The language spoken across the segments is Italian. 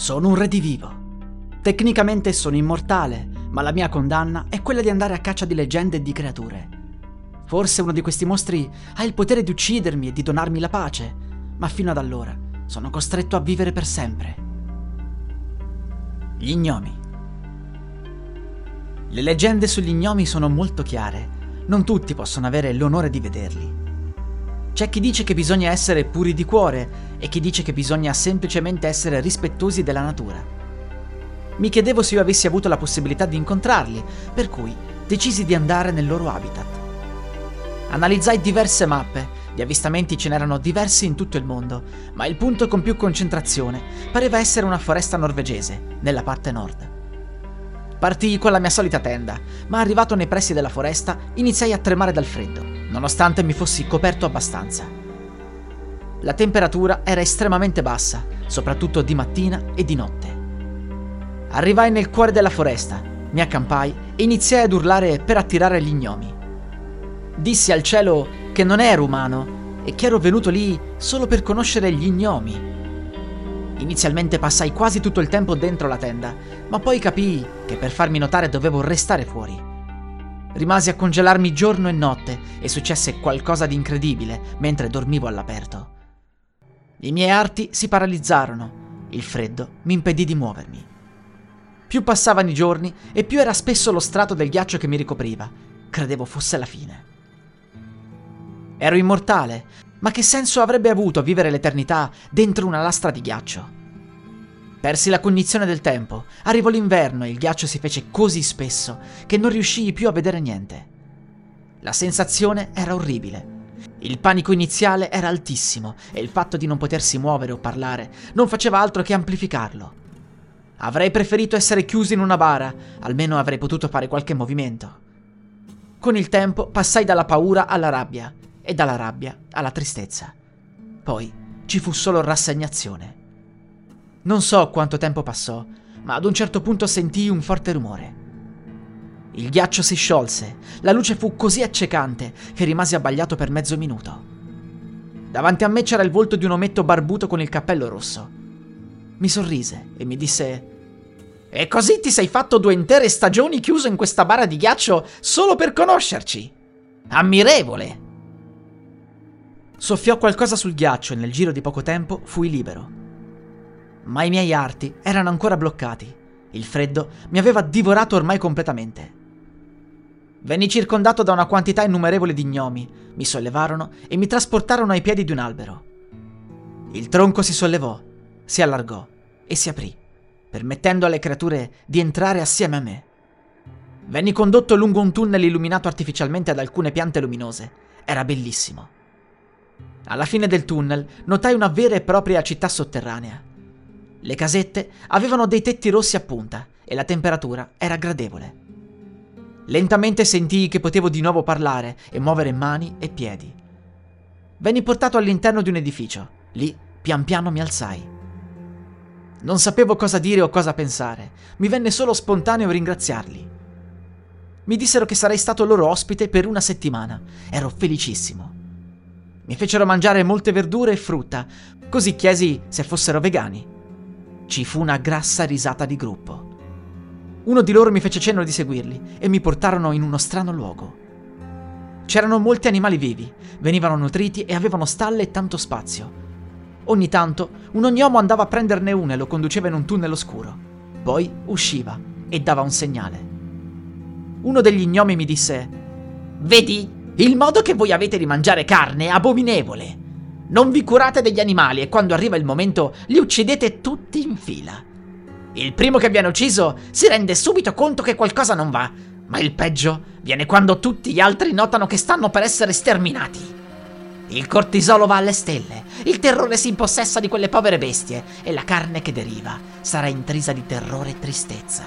Sono un redivivo. Tecnicamente sono immortale, ma la mia condanna è quella di andare a caccia di leggende e di creature. Forse uno di questi mostri ha il potere di uccidermi e di donarmi la pace, ma fino ad allora sono costretto a vivere per sempre. Gli gnomi. Le leggende sugli gnomi sono molto chiare. Non tutti possono avere l'onore di vederli. C'è chi dice che bisogna essere puri di cuore e chi dice che bisogna semplicemente essere rispettosi della natura. Mi chiedevo se io avessi avuto la possibilità di incontrarli, per cui decisi di andare nel loro habitat. Analizzai diverse mappe, gli avvistamenti ce n'erano diversi in tutto il mondo, ma il punto con più concentrazione pareva essere una foresta norvegese, nella parte nord. Partii con la mia solita tenda, ma arrivato nei pressi della foresta iniziai a tremare dal freddo, nonostante mi fossi coperto abbastanza. La temperatura era estremamente bassa, soprattutto di mattina e di notte. Arrivai nel cuore della foresta, mi accampai e iniziai ad urlare per attirare gli gnomi. Dissi al cielo che non ero umano e che ero venuto lì solo per conoscere gli gnomi. Inizialmente passai quasi tutto il tempo dentro la tenda, ma poi capii che per farmi notare dovevo restare fuori. Rimasi a congelarmi giorno e notte e successe qualcosa di incredibile mentre dormivo all'aperto. I miei arti si paralizzarono, il freddo mi impedì di muovermi. Più passavano i giorni e più era spesso lo strato del ghiaccio che mi ricopriva. Credevo fosse la fine. Ero immortale, ma che senso avrebbe avuto vivere l'eternità dentro una lastra di ghiaccio? Persi la cognizione del tempo, arrivò l'inverno e il ghiaccio si fece così spesso che non riuscii più a vedere niente. La sensazione era orribile. Il panico iniziale era altissimo e il fatto di non potersi muovere o parlare non faceva altro che amplificarlo. Avrei preferito essere chiuso in una bara, almeno avrei potuto fare qualche movimento. Con il tempo passai dalla paura alla rabbia e dalla rabbia alla tristezza. Poi ci fu solo rassegnazione. Non so quanto tempo passò, ma ad un certo punto sentii un forte rumore. Il ghiaccio si sciolse, la luce fu così accecante che rimasi abbagliato per mezzo minuto. Davanti a me c'era il volto di un ometto barbuto con il cappello rosso. Mi sorrise e mi disse: E così ti sei fatto due intere stagioni chiuso in questa bara di ghiaccio solo per conoscerci? Ammirevole! Soffiò qualcosa sul ghiaccio e nel giro di poco tempo fui libero. Ma i miei arti erano ancora bloccati. Il freddo mi aveva divorato ormai completamente. Venni circondato da una quantità innumerevole di gnomi, mi sollevarono e mi trasportarono ai piedi di un albero. Il tronco si sollevò, si allargò e si aprì, permettendo alle creature di entrare assieme a me. Venni condotto lungo un tunnel illuminato artificialmente ad alcune piante luminose. Era bellissimo. Alla fine del tunnel notai una vera e propria città sotterranea. Le casette avevano dei tetti rossi a punta e la temperatura era gradevole. Lentamente sentii che potevo di nuovo parlare e muovere mani e piedi. Venni portato all'interno di un edificio. Lì, pian piano mi alzai. Non sapevo cosa dire o cosa pensare. Mi venne solo spontaneo ringraziarli. Mi dissero che sarei stato loro ospite per una settimana. Ero felicissimo. Mi fecero mangiare molte verdure e frutta, così chiesi se fossero vegani. Ci fu una grassa risata di gruppo. Uno di loro mi fece cenno di seguirli e mi portarono in uno strano luogo. C'erano molti animali vivi, venivano nutriti e avevano stalle e tanto spazio. Ogni tanto un ognomo andava a prenderne uno e lo conduceva in un tunnel oscuro. Poi usciva e dava un segnale. Uno degli gnomi mi disse: Vedi, il modo che voi avete di mangiare carne è abominevole. Non vi curate degli animali e quando arriva il momento li uccidete tutti in fila. Il primo che viene ucciso si rende subito conto che qualcosa non va, ma il peggio viene quando tutti gli altri notano che stanno per essere sterminati. Il cortisolo va alle stelle, il terrore si impossessa di quelle povere bestie e la carne che deriva sarà intrisa di terrore e tristezza.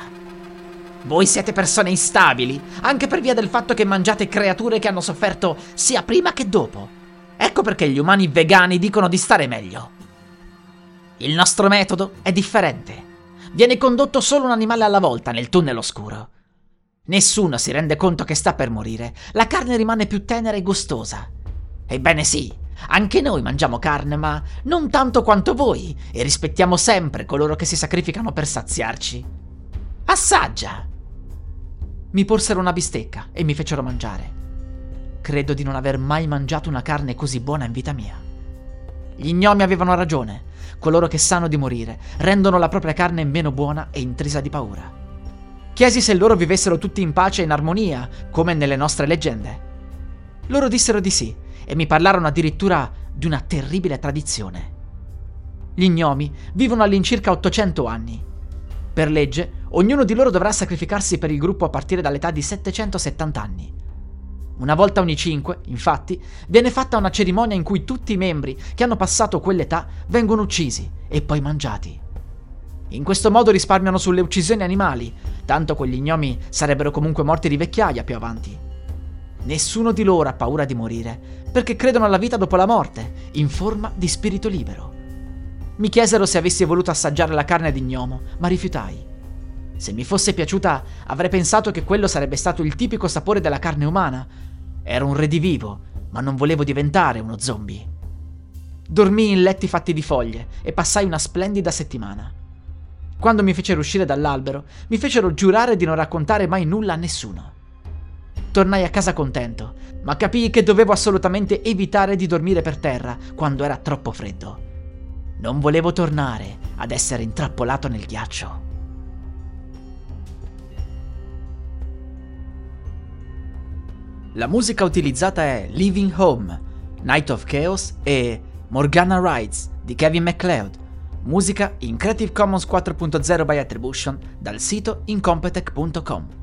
Voi siete persone instabili, anche per via del fatto che mangiate creature che hanno sofferto sia prima che dopo. Ecco perché gli umani vegani dicono di stare meglio. Il nostro metodo è differente. Viene condotto solo un animale alla volta nel tunnel oscuro. Nessuno si rende conto che sta per morire. La carne rimane più tenera e gustosa. Ebbene sì, anche noi mangiamo carne, ma non tanto quanto voi, e rispettiamo sempre coloro che si sacrificano per saziarci. Assaggia! Mi porsero una bistecca e mi fecero mangiare. Credo di non aver mai mangiato una carne così buona in vita mia. Gli gnomi avevano ragione. Coloro che sanno di morire rendono la propria carne meno buona e intrisa di paura. Chiesi se loro vivessero tutti in pace e in armonia, come nelle nostre leggende. Loro dissero di sì e mi parlarono addirittura di una terribile tradizione. Gli gnomi vivono all'incirca 800 anni. Per legge, ognuno di loro dovrà sacrificarsi per il gruppo a partire dall'età di 770 anni. Una volta ogni cinque, infatti, viene fatta una cerimonia in cui tutti i membri che hanno passato quell'età vengono uccisi e poi mangiati. In questo modo risparmiano sulle uccisioni animali, tanto quegli gnomi sarebbero comunque morti di vecchiaia più avanti. Nessuno di loro ha paura di morire, perché credono alla vita dopo la morte, in forma di spirito libero. Mi chiesero se avessi voluto assaggiare la carne di gnomo, ma rifiutai. Se mi fosse piaciuta, avrei pensato che quello sarebbe stato il tipico sapore della carne umana. Ero un redivivo, ma non volevo diventare uno zombie. Dormii in letti fatti di foglie e passai una splendida settimana. Quando mi fecero uscire dall'albero, mi fecero giurare di non raccontare mai nulla a nessuno. Tornai a casa contento, ma capii che dovevo assolutamente evitare di dormire per terra quando era troppo freddo. Non volevo tornare ad essere intrappolato nel ghiaccio. La musica utilizzata è Living Home, Night of Chaos e Morgana Rides di Kevin MacLeod, musica in Creative Commons 4.0 by Attribution dal sito incompetech.com.